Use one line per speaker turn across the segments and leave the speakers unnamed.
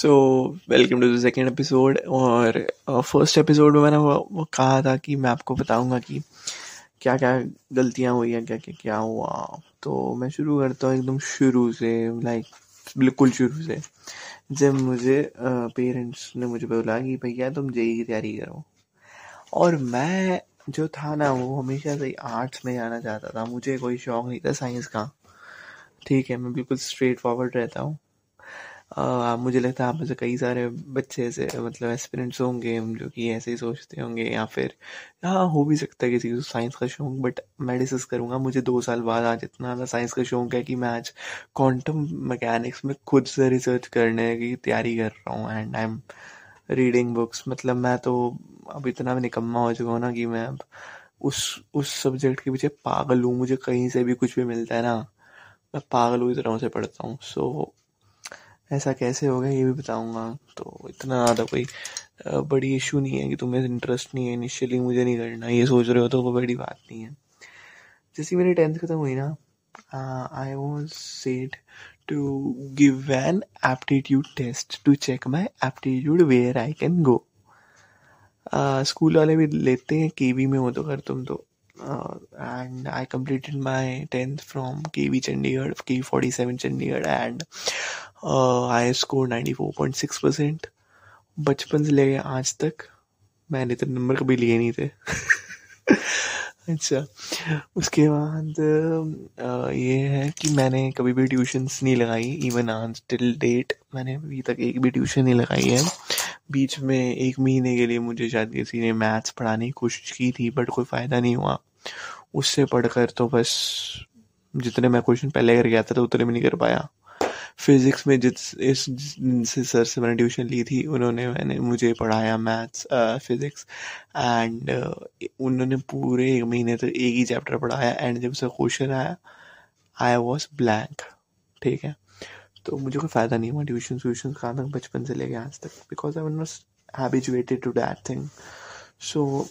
So welcome to the second episode और first uh, episode में मैंने वो, वो कहा था कि मैं आपको बताऊँगा कि क्या क्या गलतियाँ हुई हैं क्या क्या क्या हुआ। तो मैं शुरू करता हूँ एकदम शुरू से लाइक बिल्कुल शुरू से। जब मुझे पेरेंट्स uh, ने मुझे बोला कि भैया तुम जेई की तैयारी करो। और मैं जो था ना वो हमेशा से आर्ट्स में जाना चाहता था। मुझे कोई शौक नहीं था साइंस का। ठीक है मैं बिल्कुल स्ट्रेट फॉरवर्ड रहता हूँ। मुझे लगता है आप में से कई सारे बच्चे ऐसे मतलब एस्पिरेंट्स होंगे जो कि ऐसे ही सोचते होंगे या फिर हाँ हो भी सकता है किसी को साइंस का शौक बट मैं डिस्कस करूँगा, मुझे दो साल बाद आज इतना ज़्यादा साइंस का शौक है कि मैं आज क्वांटम मैकेनिक्स में खुद से रिसर्च करने की तैयारी कर रहा हूँ and I am reading books मतलब मैं तो अब इतना भी निकम्मा हो चुका हूँ ना कि मैं अब उस उस सब्जेक्ट के पीछे पागल हूँ। मुझे कहीं से भी कुछ भी मिलता है ना, मैं पागल हुई तरह से पढ़ता हूँ। सो ऐसा कैसे हो गया ये भी बताऊँगा। तो इतना ज़्यादा कोई बड़ी इशू नहीं है कि तुम्हें इंटरेस्ट नहीं है इनिशियली मुझे नहीं करना, ये सोच रहे हो तो वो बड़ी बात नहीं है। जैसे मेरी टेंथ खत्म हुई ना I was said to give an aptitude test to check my aptitude where I can go school वाले भी लेते हैं केवी में हो तो कर तुम तो। My tenth from K V Chandigarh के forty seven Chandigarh and I score ninety four point six percent बचपन से लेके आज तक, मैंने तो नंबर कभी लिए नहीं थे। अच्छा उसके बाद ये है कि मैंने कभी भी ट्यूशन्स नहीं लगाई इवन आज टिल डेट मैंने अभी तक एक भी ट्यूशन नहीं लगाई है। बीच में एक महीने के लिए मुझे शायद किसी ने मैथ्स पढ़ाने की कोशिश की थी बट कोई फ़ायदा नहीं हुआ। उससे पढ़कर तो बस जितने मैं क्वेश्चन पहले कर गया था तो उतने में नहीं कर पाया। फिजिक्स में जिस इस जिनसे सर से मैंने ट्यूशन ली थी, उन्होंने मैंने, मुझे पढ़ाया मैथ्स फिजिक्स, एंड उन्होंने पूरे एक महीने तक तो एक ही चैप्टर पढ़ाया, एंड जब उसका क्वेश्चन आया आई वॉज़ ब्लैंक ठीक है? तो मुझे कोई फ़ायदा नहीं हुआ ट्यूशन व्यूशन का था बचपन से लेके आज तक because I was habituated to that thing so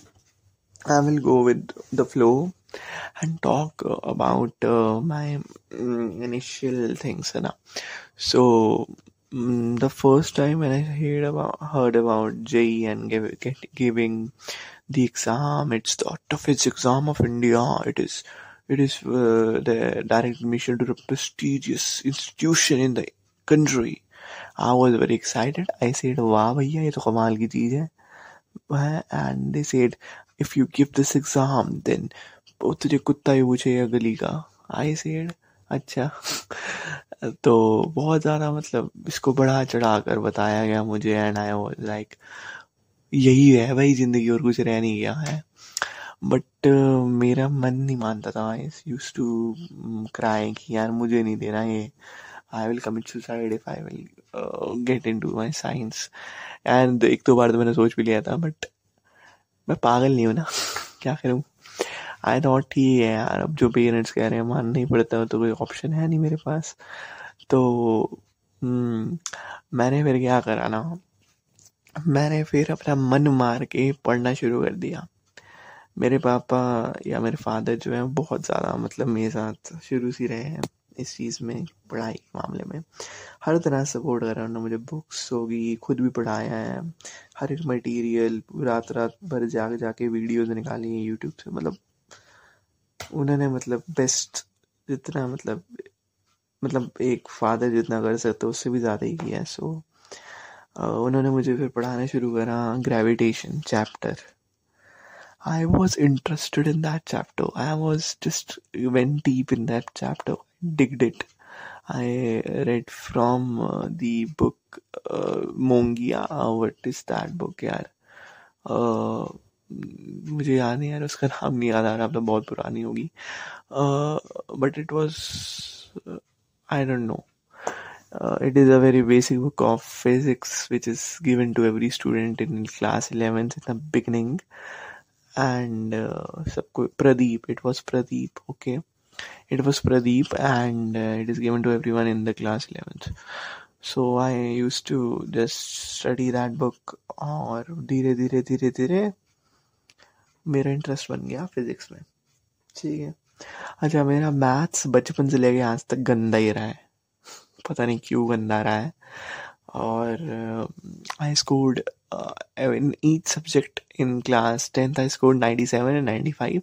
I will go with the flow and talk about uh, my um, initial things you know so um, the first time when i heard about heard about JEE and give, get, giving the exam it's the toughest exam of india it is it is uh, the direct admission to a prestigious institution in the country I was very excited. I said, "Wow, भैया ये तो कमाल की चीज है." And they said, "If you give this exam, then वो तुझे कुत्ता ही पूछेगा गली का आई सेड अच्छा तो बहुत ज़्यादा मतलब इसको बढ़ा चढ़ा कर बताया गया मुझे एंड आई वाज लाइक यही है भाई ज़िंदगी और कुछ रह नहीं गया है। बट uh, मेरा मन नहीं मानता था आई यूज़ टू क्राई कि यार मुझे नहीं देना ये। I will commit suicide if I will get in to my science and एक दो बार तो मैंने सोच भी लिया था बट मैं पागल नहीं हूँ ना। क्या करूँ? आई थॉट ठीक है यार अब जो पेरेंट्स कह रहे हैं मान नहीं पड़ता तो कोई ऑप्शन है नहीं मेरे पास। तो हम्म, मैंने फिर क्या करा ना? मैंने फिर अपना मन मार के पढ़ना शुरू कर दिया। मेरे पापा या मेरे फादर जो है बहुत ज़्यादा मतलब मेरे साथ शुरू से रहे हैं। इस चीज़ में पढ़ाई के मामले में। हर तरह सपोर्ट करा उन्होंने मुझे। बुक्स होगी, खुद भी पढ़ाया है। हर एक मटेरियल रात रात भर जाके जाके वीडियोज़ निकाली हैं यूट्यूब से। मतलब उन्होंने मतलब बेस्ट जितना मतलब मतलब एक फादर जितना कर सकते उससे भी ज़्यादा ही किया सो उन्होंने मुझे फिर पढ़ाना शुरू करा gravitation chapter I was interested in that chapter I was just went deep in that chapter digged it I read from the book Mongia what is that book यार मुझे याद नहीं यार उसका नाम नहीं याद आ रहा मतलब बहुत पुरानी होगी but it was I don't know it is a very basic book of physics which is given to every student in class 11th in the beginning and uh, सबको pradeep it was pradeep okay it was pradeep and uh, it is given to everyone in the class 11th so i used to just study that book और धीरे धीरे धीरे धीरे मेरा interest बन गया physics में ठीक है अच्छा मेरा मैथ्स बचपन से लेके आज तक गंदा ही रहा है पता नहीं क्यों गंदा रहा है और I scored subject in class tenth I scored ninety seven and ninety five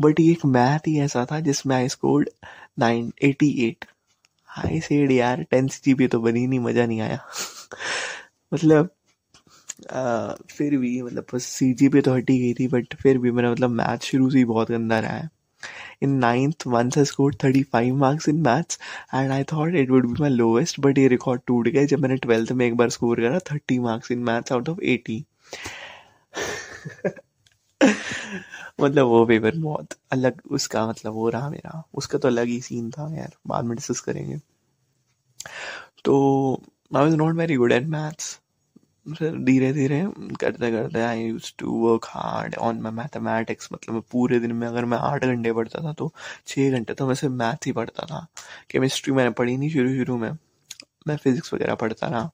but ये एक मैथ ही ऐसा था जिसमें scored nine eighty eight I said यार टेंथ जी तो बनी नहीं मज़ा नहीं आया. मतलब आ, फिर भी मतलब सी जी पे तो हटी गई थी बट फिर भी मेरा मतलब मैथ शुरू से ही बहुत गंदा रहा है। In ninth, once I scored 35 marks in maths, and I thought it would be my lowest, but ये रिकॉर्ड टूट गया, जब मैंने ट्वेल्थ में एक बार स्कोर करा 30 marks in maths out of 80 मतलब वो पेपर बहुत अलग, उसका मतलब वो रहा मेरा। उसका तो अलग ही सीन था यार, बाद में डिस्कस करेंगे। तो I was not very good at maths फिर धीरे धीरे करते करते I use to work hard on my mathematics मतलब पूरे दिन में अगर मैं आठ घंटे पढ़ता था तो छः घंटे तो मैं सिर्फ़ मैथ ही पढ़ता था। केमिस्ट्री मैंने पढ़ी नहीं शुरू शुरू में। मैं फिज़िक्स वगैरह पढ़ता रहा।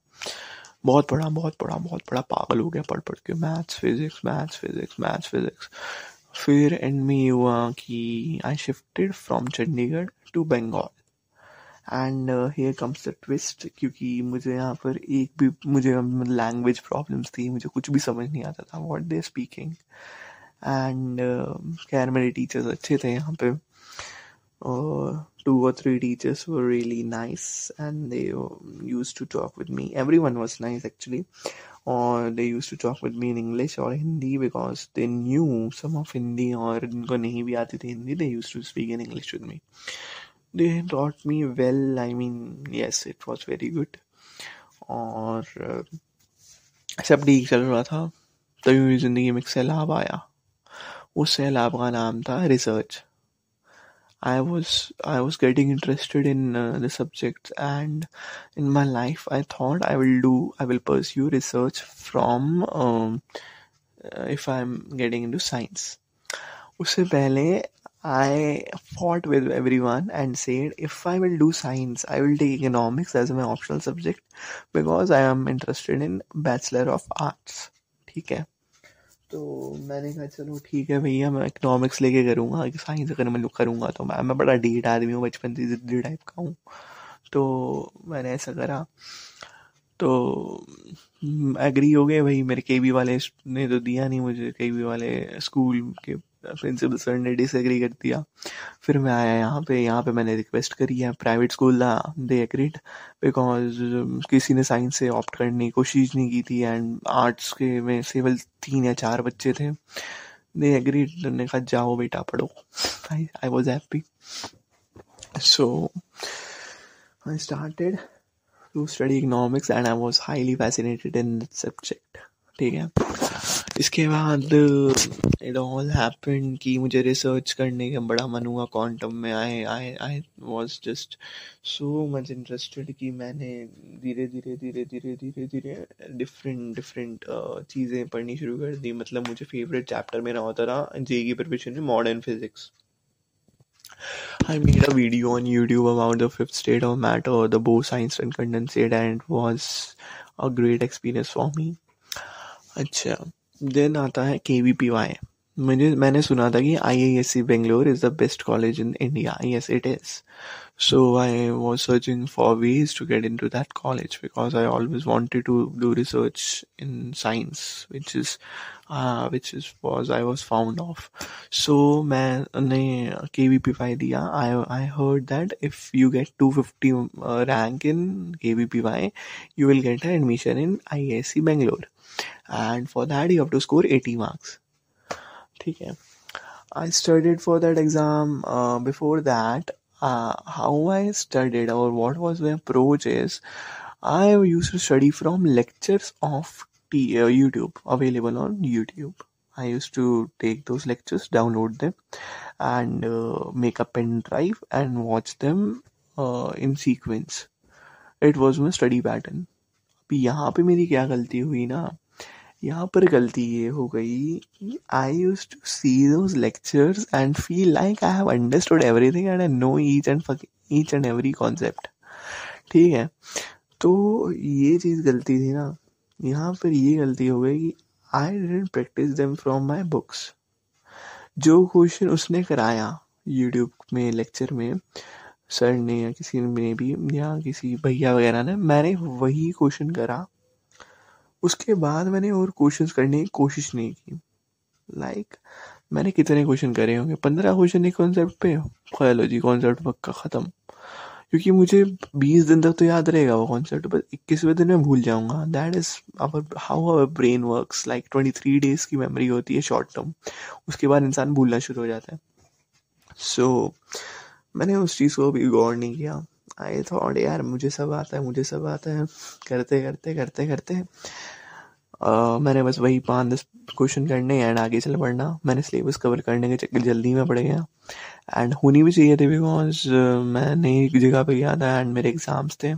बहुत पढ़ा बहुत पढ़ा बहुत पढ़ा। पागल हो गया पढ़ पढ़ के। Maths physics maths physics maths physics फिर एंड में हुआ कि I shifted from Chandigarh to Bengal and here comes the twist क्योंकि मुझे यहाँ पर एक भी, मुझे um, लैंग्वेज प्रॉब्लम्स थी, मुझे कुछ भी समझ नहीं आता था वॉट दे स्पीकिंग एंड खैर, मेरे टीचर्स अच्छे थे यहाँ पे। टू और थ्री टीचर्स वो really nice and they use to talk with me every one was nice actually और they use to talk with me in English और Hindi because they knew some of Hindi और जिनको नहीं भी आती थी Hindi they use to speak in English with me they wrote me well I mean yes it was very good और सब ठीक चल रहा था। तभी मेरी ज़िंदगी में एक सैलाब आया। उस सैलाब का नाम था research. I was I was getting interested in the subject and in my life I thought I will do I will pursue research from if I am getting in to science उससे पहले I fought with everyone and said if I will do science, I will take economics as my optional subject because I am interested in Bachelor of Arts. ठीक है तो मैंने कहा चलो ठीक है भैया मैं इकोनॉमिक्स लेके करूँगा साइंस अगर मैं करूँगा तो मैं मैं बड़ा डीट आदमी हूँ बचपन से जिद्दी टाइप का हूँ तो मैंने ऐसा करा तो एग्री हो गए भाई मेरे के वाले ने तो दिया नहीं मुझे के वाले स्कूल के प्रिंसिपल सर ने डिसएग्री कर दिया। फिर मैं आया यहाँ पे यहाँ पे मैंने रिक्वेस्ट करी है प्राइवेट स्कूल था दे एग्रीड बिकॉज़ किसी ने साइंस से ऑप्ट करने की कोशिश नहीं की थी एंड आर्ट्स के में सिविल तीन या चार बच्चे थे। दे एग्रीड उन्होंने कहा, जाओ बेटा, पढ़ो। I I was happy so I started to study economics and I was highly fascinated in that subject ठीक है? इसके बाद इट ऑल हैपेंड कि मुझे रिसर्च करने का बड़ा मन हुआ क्वांटम में I I I was just so much interested कि मैंने धीरे धीरे धीरे धीरे धीरे धीरे डिफरेंट डिफरेंट चीज़ें पढ़नी शुरू कर दी। मतलब मुझे फेवरेट चैप्टर मेरा होता रहा जे की प्रिपरेशन में modern physics I made a video on YouTube about the fifth state of matter, the Bose-Einstein condensate, and it was a great experience for me. अच्छा। देन आता है के वी पी वाई मुझे, मैंने सुना था कि I I S C Bangalore is the best college in India I S it is so I was searching for ways to get in to that college because I always wanted to do research in science which is which is was I was found of so मैंने K V P Y दिया. I I heard that if you get to fifty rank in K V P Y you will get a admission in I I C Bangalore and for that you have to score 80 marks ठीक है I studied for that exam uh, before that uh, how I studied or what was my approach is I used to study from lectures of T- uh, YouTube available on YouTube I used to take those lectures download them and uh, make a pen drive and watch them uh, in sequence it was my study pattern अभी यहाँ पे मेरी क्या गलती हुई ना यहाँ पर गलती ये हो गई कि I use to see those lectures and feel like I have understood everything and I know each and each and every concept ठीक है? तो ये चीज़ गलती थी ना। यहाँ पर ये गलती हो गई कि I didn't practice them from my books जो क्वेश्चन उसने कराया यूट्यूब में लेक्चर में सर ने या किसी ने भी, या किसी भैया वगैरह ने, मैंने वही क्वेश्चन करा। उसके बाद मैंने और क्वेश्चंस करने की कोशिश नहीं की। लाइक like, मैंने कितने क्वेश्चन करे होंगे? पंद्रह क्वेश्चन एक कॉन्सेप्ट पे? चलो जी कॉन्सेप्ट पक्का ख़त्म। क्योंकि मुझे बीस दिन तक तो याद रहेगा वो कॉन्सेप्ट बस इक्कीसवें दिन में भूल जाऊँगा। That is our how our brain works like twenty three days की मेमोरी होती है शॉर्ट टर्म उसके बाद इंसान भूलना शुरू हो जाता है। सो so, मैंने उस चीज़ को भी गौर नहीं किया। आई थॉट यार मुझे सब आता है मुझे सब आता है। करते करते करते करते uh, मैंने बस वही पाँच दस क्वेश्चन करने एंड आगे चल पड़ना। मैंने सिलेबस कवर करने के चक्कर जल्दी में पड़ गया। एंड होनी भी चाहिए थी बिकॉज़ मैं नई जगह पे गया था एंड मेरे एग्ज़ाम्स थे।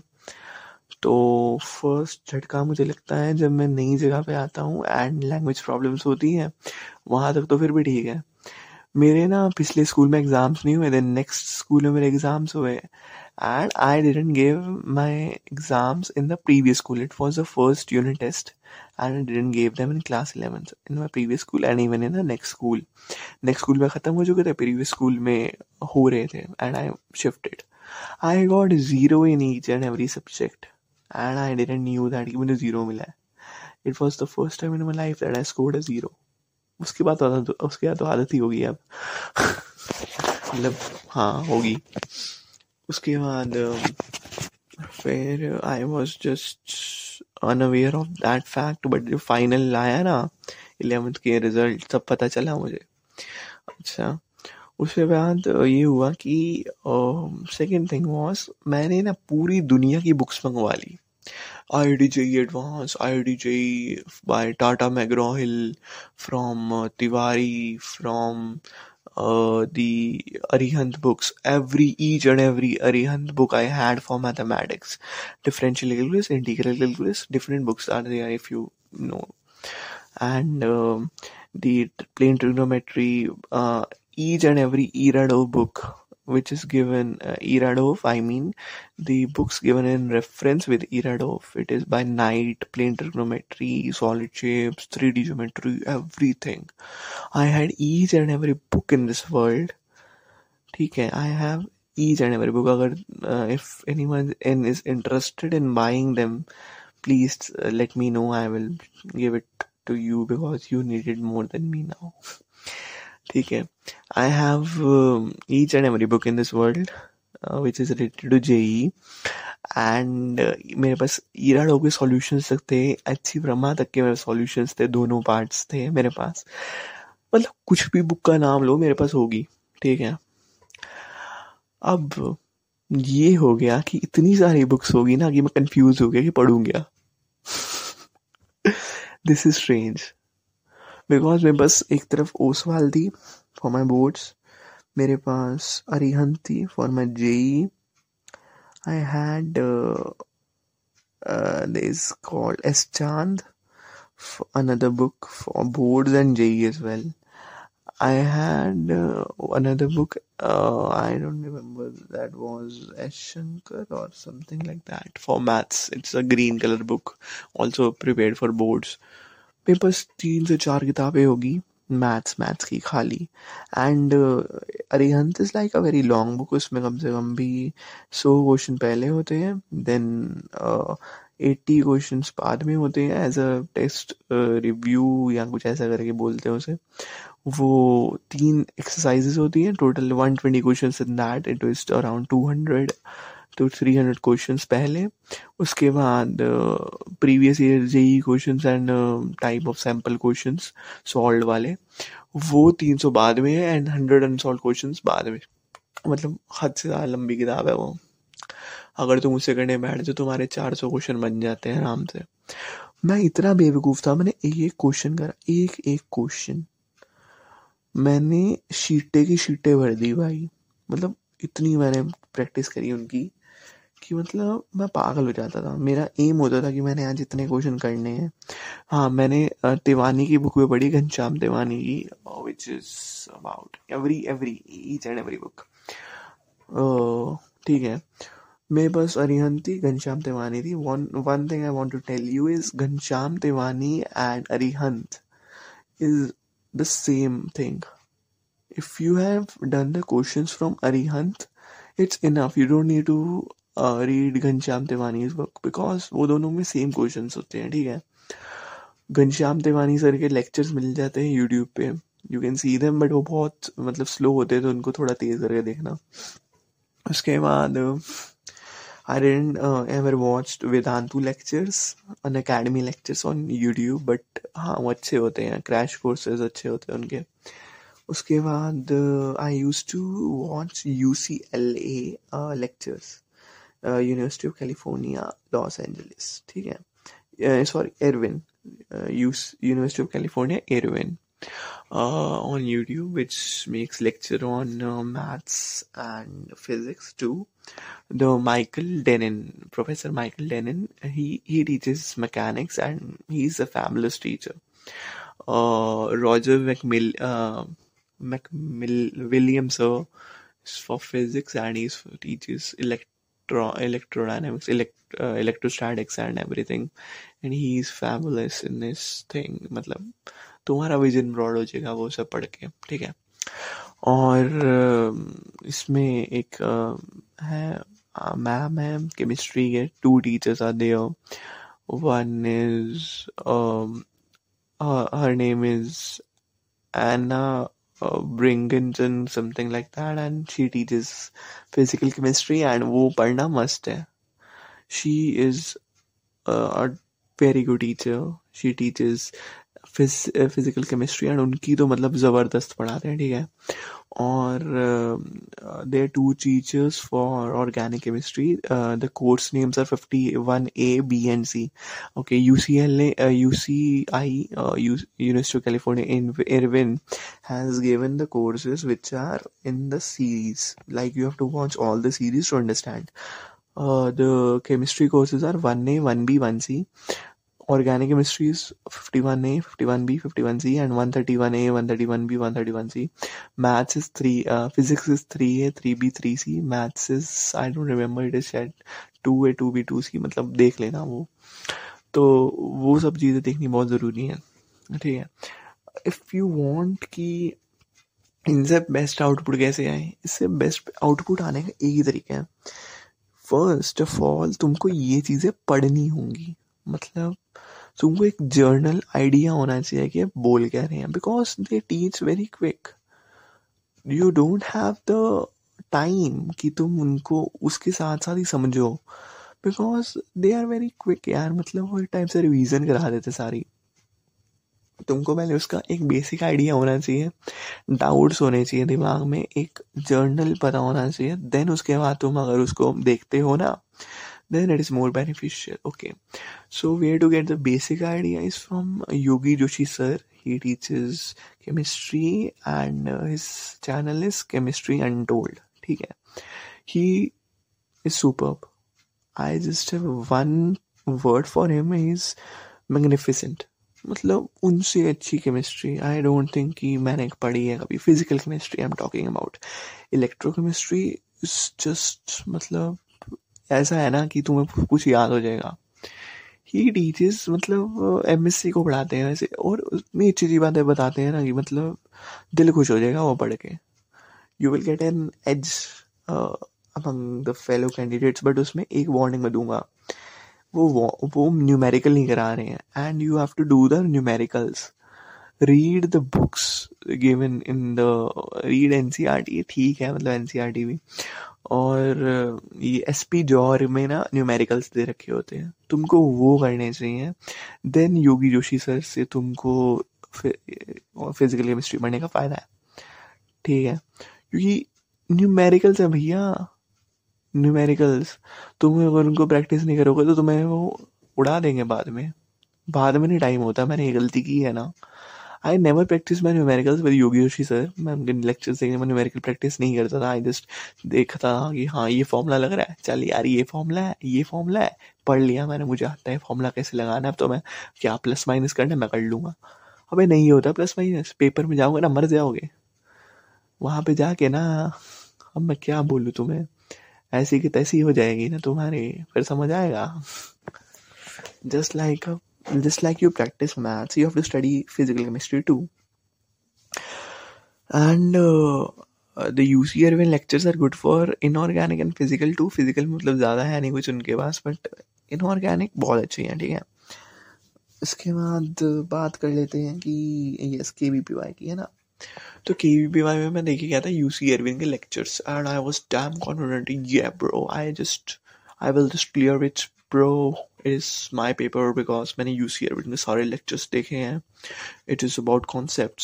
तो फ़र्स्ट झटका मुझे लगता है जब मैं नई जगह पे आता हूँ एंड लैंग्वेज प्रॉब्लम्स होती हैं वहाँ तक तो फिर भी ठीक है। मेरे ना पिछले स्कूल में एग्ज़ाम्स नहीं हुए थे नेक्स्ट स्कूल में मेरे एग्ज़ाम्स हुए। And I didn't give my exams in the previous school it was the first unit test and I didn't give them in class eleven in my previous school and even in the next school next school में ख़त्म हो चुके थे previous school में हो रहे थे and I shifted I got zero in each and every subject and I didn't knew that मुझे ज़ीरो मिला है. It was the first time in my life that I scored a zero उसके बाद तो उसके बाद तो आदत ही होगी अब. मतलब हाँ होगी. उसके बाद फिर I was just unaware of that fact but जो फाइनल आया ना इलेवेंथ के रिज़ल्ट सब पता चला मुझे। अच्छा उसके बाद ये हुआ कि सेकेंड थिंग वॉज़ मैंने ना पूरी दुनिया की बुक्स मंगवा ली। IDJE Advanced, IDJE by Tata McGraw-Hill, from uh, Tiwari from uh, the Arihant books. Every each and every Arihant book I had for mathematics, differential calculus, integral calculus, different books are there if you know, and um, the plane trigonometry. Uh, each and every Erado book which is given uh, I mean, the books given in reference with Iradov. It is by Knight, plane trigonometry, solid shapes, 3D geometry, everything. I had each and every book in this world. Okay, I have each and every book. Uh, if anyone is interested in buying them, please uh, let me know. I will give it to you because you need it more than me now. ठीक है। I have each and every book in this world which is related to JEE and मेरे पास Irodov के solutions तक थे, अच्छी ब्रह्मा तक के मेरे सॉल्यूशंस थे, दोनों पार्ट्स थे मेरे पास। मतलब कुछ भी बुक का नाम लो, मेरे पास होगी, ठीक है। अब ये हो गया कि इतनी सारी बुक्स होगी ना कि मैं कंफ्यूज हो गया कि पढ़ूँ क्या? दिस इज़ स्ट्रेंज बिकॉज मेरे पास एक तरफ ओसवाल थी फॉर माई बोर्ड्स मेरे पास अरिहंत थी for my JEE I had this called S Chand another book for boards and JE as well. I had uh, another book. Uh, I don't remember. That was S. Shankar or something like that for maths. It's a green color book, also prepared for boards. मेरे पास तीन से चार किताबें होगी maths maths की खाली। And Arihant is like a very long book उसमें कम से कम भी सौ क्वेश्चन पहले होते हैं देन एट्टी क्वेश्चन बाद में होते हैं एज अ टेस्ट रिव्यू या कुछ ऐसा करके बोलते हैं उसे। वो तीन एक्सरसाइजेस होती हैं total one twenty question in that it is around two hundred तो थ्री हंड्रेड क्वेश्चन पहले, उसके बाद previous year JEE question and type of sample question solve वाले, वो तीन सौ बाद में है एंड हंड्रेड अनसॉल्व क्वेश्चन बाद में। मतलब हद से ज़्यादा लंबी किताब है वो। अगर तुम उसे करने बैठ जाओ, तुम्हारे चार सौ क्वेश्चन बन जाते हैं आराम से। मैं इतना बेवकूफ़ था, मैंने एक एक क्वेश्चन करा, एक एक क्वेश्चन मैंने शीटे की शीटें भर दी भाई। मतलब इतनी मैंने प्रैक्टिस करी उनकी। कि मतलब मैं पागल हो जाता था। मेरा एम होता था कि मैंने आज इतने क्वेश्चन करने हैं। हाँ मैंने तिवानी की बुक में पढ़ी, घनश्याम तिवानी की which is about every every each and every book ठीक है। मेरे पास अरिहंत थी, घनश्याम तिवानी थी। One one thing I want to tell you is Ghanshyam Tiwani and Arihant is the same thing if you have done the questions from arihant it's enough you don't need to read Ghanshyam Tiwani book because वो दोनों में same question होते हैं ठीक है? Ghanshyam Tiwani sir के lectures मिल जाते हैं यूट्यूब पे। You can see them but वो बहुत मतलब स्लो होते हैं तो उनको थोड़ा तेज करके देखना। उसके बाद didn't uh, ever watched Vedantu lectures, an academy lectures on YouTube, but हाँ वो अच्छे होते हैं। क्रैश कोर्सेज अच्छे होते हैं उनके। उसके बाद I use to watch U C L A lectures University of California Los Angeles ठीक है sorry Irvine University of California Irvine uh, on YouTube, which makes lecture on uh, maths and physics too. The Michael Denon, Professor Michael Denon, he he teaches mechanics and he's a fabulous teacher. Uh, Roger McMill, uh, McMill Williams, sir, is for physics and he teaches electro electrodynamics, elect, uh, electrostatics and everything. And he's fabulous in this thing. मतलब तुम्हारा vision broad हो जाएगा वो सब पढ़ के ठीक है और इसमें एक है मैम है केमिस्ट्री के two teachers are there one is her name is Anna bring in in something like that and she teach is physical chemistry and वो पढ़ना मस्ट है. She is a very good teacher she teach is physical chemistry and उनकी तो मतलब ज़बरदस्त पढ़ाते हैं, ठीक है? or um, uh, there are two teachers for organic chemistry. Uh, the course names are 51A, B, and C. Okay, UCLA, uh, UCI, uh, University of California in Irvine has given the courses which are in the series. Like you have to watch all the series to understand. Uh, the chemistry courses are 1A, 1B, 1C. Organic chemistry is 51A, 51B, 51C, and 131A, 131B, 131C. Maths is 3, uh, physics is 3A, 3B, 3C. Maths is, I don't remember, it is said 2A, 2B, 2C, मतलब देख लेना वो तो वो सब चीज़ें देखनी बहुत ज़रूरी है ठीक है इफ़ यू वांट कि इनसे बेस्ट आउटपुट कैसे आए इससे बेस्ट आउटपुट आने का एक ही तरीका है फ़र्स्ट ऑफ़ ऑल तुमको ये चीज़ें पढ़नी होंगी मतलब तुमको एक जर्नल आइडिया होना चाहिए कि बोल क्या रहे हैं because they teach very quick you don't have the time कि तुम उनको उसके साथ साथ ही समझो because they are very quick यार मतलब वो टाइम से रिवीजन करा देते सारी। तुमको पहले उसका एक बेसिक आइडिया होना चाहिए डाउट्स होने चाहिए दिमाग में, एक जर्नल पता होना चाहिए देन उसके बाद तुम अगर उसको देखते हो ना then it is more beneficial okay so where to get the basic idea is from yogi joshi sir he teaches chemistry and uh, his channel is chemistry untold okay he is superb i just have one word for him he's magnificent मतलब उनसे अच्छी chemistry I don't think कि मैंने पढ़ी है कभी physical chemistry I am talking about electrochemistry is just मतलब ऐसा है ना कि तुम्हें कुछ याद हो जाएगा। ही टीचर्स मतलब एम एस सी को पढ़ाते हैं ऐसे और उसमें अच्छी अच्छी बातें बताते हैं ना कि मतलब दिल खुश हो जाएगा वो पढ़ के। You will get an edge among the fellow candidates but उसमें एक वार्निंग में दूँगा। वो वो न्यूमेरिकल नहीं करा रहे हैं and you have to do the numericals read the books given in the read N C R T ठीक है मतलब एन सी आर टी भी। और ये एस पी जौहर में ना न्यूमेरिकल्स दे रखे होते हैं। तुमको वो करने चाहिए। देन योगी जोशी सर से तुमको फ़िज़िकल केमिस्ट्री पढ़ने का फ़ायदा है। ठीक है? क्योंकि न्यूमेरिकल्स है भैया। न्यूमेरिकल्स तुम अगर उनको प्रैक्टिस नहीं करोगे तो तुम्हें वो उड़ा देंगे बाद में। बाद में नहीं टाइम होता। मैंने ये गलती की है ना। I never practice my numericals with Yogi Yoshi sir मैं उनके लेक्चर देखने में न्यूमेरिकल प्रैक्टिस नहीं करता था. आई जस्ट देखा था कि हाँ ये फॉर्मूला लग रहा है. चल यार, ये फॉर्मूला है, ये फॉर्मूला है. पढ़ लिया मैंने, मुझे आता है फॉर्मूला कैसे लगाना है. अब तो मैं क्या प्लस माइनस करना है, मैं कर लूँगा. अबे नहीं होता प्लस माइनस पेपर में जाओगे ना, मर जाओगे. वहाँ पे जाके ना, अब मैं क्या बोलूँ तुम्हें? ऐसी की तैसी हो जाएगी ना तुम्हारी. फिर समझ आएगा. Just like just like you practice maths you have to study physical chemistry too. And uh, the U C Irvine lectures are good for inorganic and physical too physical मतलब ज़्यादा है नहीं कुछ उनके पास बट इनऑर्गेनिक बहुत अच्छी हैं ठीक है? इसके बाद बात कर लेते हैं कि यस के वी पी वाई की है ना? तो के वी पी वाई में मैं देखे गया था यू सी अरविन के lectures and I was damn confident ये bro I just I will just clear which bro is my paper because मैंने यू सी अरविन के सारे लेक्चर्स देखे हैं। इट इज़ अबाउट कॉन्सेप्ट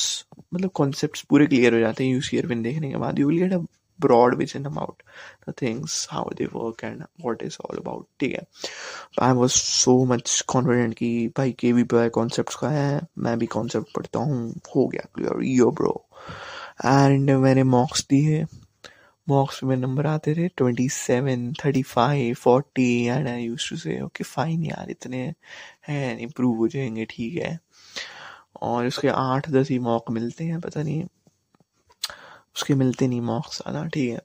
मतलब कॉन्सेप्ट पूरे clear हो जाते हैं यू सी अरविन देखने के बाद। You will get a broad vision about the things, how they work and what is all about. ठीक है? I was so much confident कि भाई के वी पी कॉन्सेप्ट का है, मैं भी कॉन्सेप्ट पढ़ता हूँ। हो गया क्लियर यो ब्रो एंड मैंने मॉक्स दिए। मॉक्स में नंबर आते थे twenty seven thirty five forty and I use to say okay fine यार, इतने हैं इम्प्रूव हो जाएँगे, ठीक है. और उसके आठ, दस ही मॉक मिलते हैं, पता नहीं। उसके मिलते नहीं मार्क्स ज़्यादा, ठीक है।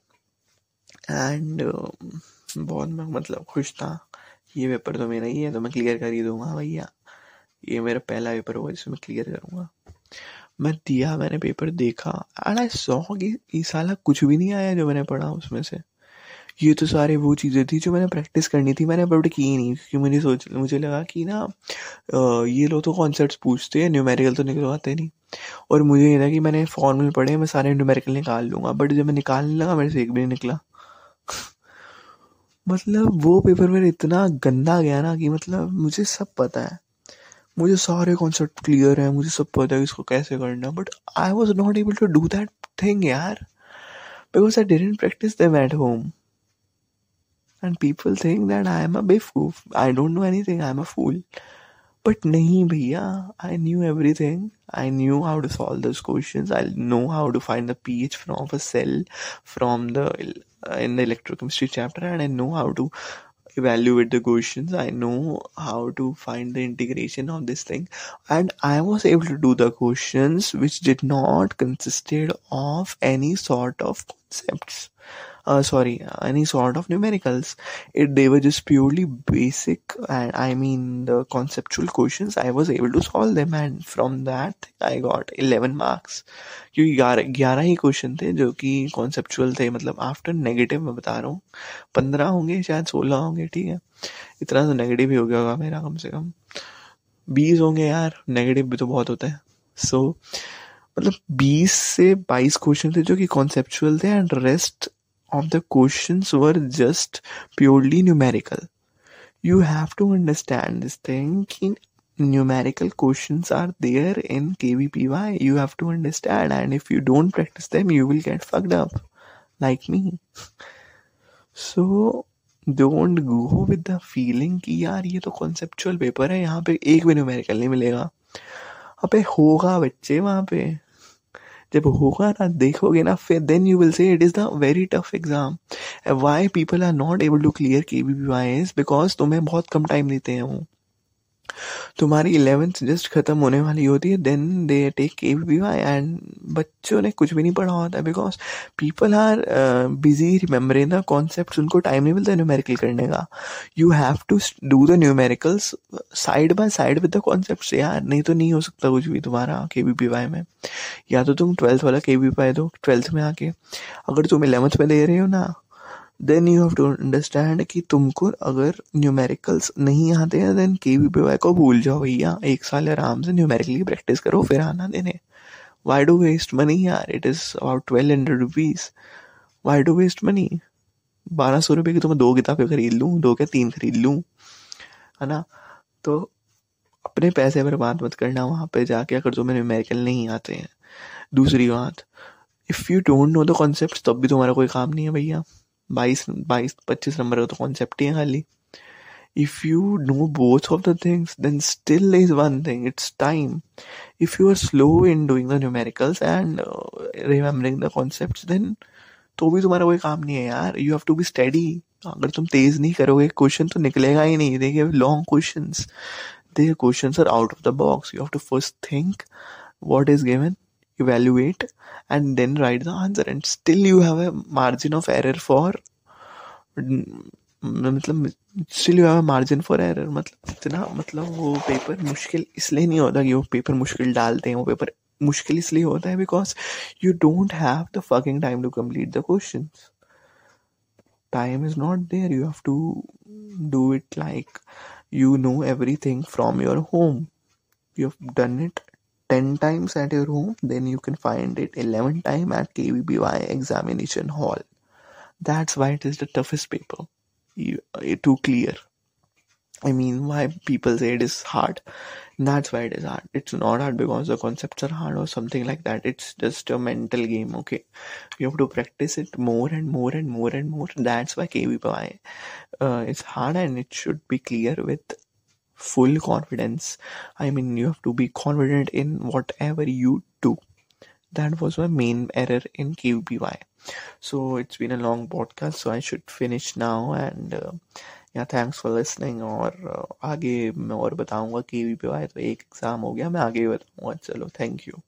एंड बहुत मैं मतलब खुश था। ये पेपर तो मेरा ही है तो मैं क्लियर कर ही दूँगा, भैया। ये मेरा पहला पेपर होगा जिसमें मैं क्लियर करूँगा। मैं दिया मैंने पेपर देखा एंड आई सॉ कि साल कुछ भी नहीं आया जो मैंने पढ़ा उसमें से। ये तो सारे वो चीज़ें थी जो मैंने प्रैक्टिस करनी थी, मैंने बट की नहीं, क्योंकि मुझे सोच, मुझे लगा कि ना ये लोग तो कॉन्सेप्ट पूछते हैं न्यूमेरिकल तो निकलवाते नहीं। और मुझे ये था कि मैंने फॉर्मूल पढ़े, मैं सारे न्यूमेरिकल निकाल लूँगा बट जब मैं निकालने लगा, मेरे से एक भी नहीं निकला। मतलब वो पेपर मेरा इतना गंदा गया ना कि मतलब मुझे सब पता है। मुझे सारे कॉन्सेप्ट क्लियर है, मुझे सब पता है इसको कैसे करना but I was not able to do that thing यार। Because I didn't practice them at home and people think that I am a बेफूफ I don't know anything I am a fool but नहीं भैया I knew everything I knew how to solve this question I know how to find the P H from a cell from the in the electrochemistry chapter and I know how to evaluate the questions. I know how to find the integration of this thing, and I was able to do the questions which did not consisted of any sort of concepts uh, sorry, any sort of numericals. It they were just purely basic, and I mean the conceptual questions. I was able to solve them, and from that I got 11 marks. क्योंकि ग्यारह ग्यारह ही question थे जो कि conceptual थे मतलब after negative मैं बता रहा हूँ पंद्रह होंगे शायद सोलह होंगे ठीक है इतना तो नेगेटिव ही हो गया होगा मेरा कम से कम बीस होंगे यार नेगेटिव भी तो बहुत होते हैं सो so, मतलब बीस से बाईस क्वेश्चन थे जो कि कॉन्सेप्चुअल थे and rest of the questions were just purely numerical. You have to understand this thing. Numerical questions are there in KVPY. You have to understand, and if you don't practice them, you will get fucked up, like me. So don't go with the feeling कि यार ये तो conceptual paper है यहाँ पे एक भी numerical नहीं मिलेगा अबे होगा बच्चे वहाँ पे जब होगा ना, देखोगे ना, फिर then you will say it is the very tough exam why people are not able to clear K B Y because तुम्हें बहुत कम टाइम देते हैं वो। तुम्हारी इलेवेंथ जस्ट खत्म होने वाली होती है then they take K V Y and बच्चों ने कुछ भी नहीं पढ़ा होता because people are busy remembering the concept उनको टाइम नहीं मिलता न्यूमेरिकल करने का। You have to do the numericals side by side with the concept यार, नहीं तो नहीं हो सकता कुछ भी तुम्हारा के वी पी वाई में। या तो तुम ट्वेल्थ वाला के पी वाई दो ट्वेल्थ में आके। अगर तुम इलेवंथ में दे रहे हो ना then you have to understand कि तुमको अगर न्यूमेरिकल्स नहीं आते हैं देन के वी पी वाई को भूल जाओ भैया। एक साल आराम से न्यूमेरिकली प्रैक्टिस करो, फिर आना देने। वाई डू वेस्ट मनी यार? It is about twelve hundred rupees why do waste money बारह सौ रुपये की तो मैं दो किताबें खरीद लूँ, दो क्या तीन खरीद लूँ, है ना? तो अपने पैसे पर बात मत करना वहाँ पे जाके, अगर तुम्हें न्यूमेरिकल नहीं आते हैं। दूसरी बात if you don't know the concept तब भी तुम्हारा कोई काम नहीं है भैया। बाईस बाईस पच्चीस नंबर का तो कॉन्सेप्ट ही है खाली। You know both of the things then still is one thing it's time. If you are slow in doing the numericals and uh, remembering the concepts then तो भी तुम्हारा कोई काम नहीं है यार। You have to be study अगर तुम तेज नहीं करोगे क्वेश्चन तो निकलेगा ही नहीं। देखिए long question they question are out of the box you have to first think what is given evaluate and then write the answer and still you have a margin of error for मतलब still you have a margin for error मतलब इतना मतलब वो paper मुश्किल इसलिए नहीं होता कि वो पेपर मुश्किल डालते हैं वो पेपर मुश्किल इसलिए होता है because you don't have the fucking time to complete the question time is not there you have to do it like you know everything from your home you have done it 10 times at your home then you can find it 11 time at kvby examination hall that's why it is the toughest paper you, to clear I mean, why people say it is hard. That's why it is hard. It's not hard because the concepts are hard or something like that. It's just a mental game, okay? You have to practice it more and more and more and more. That's why KVBY uh, is hard and it should be clear with full confidence. I mean, you have to be confident in whatever you do. That was my main error in KVPY. So it's been a long podcast, so I should finish now and. Uh, या thanks for listening और uh, आगे मैं और बताऊंगा के we पे आए तो एक एग्ज़ाम हो गया मैं आगे बताऊंगा चलो थैंक यू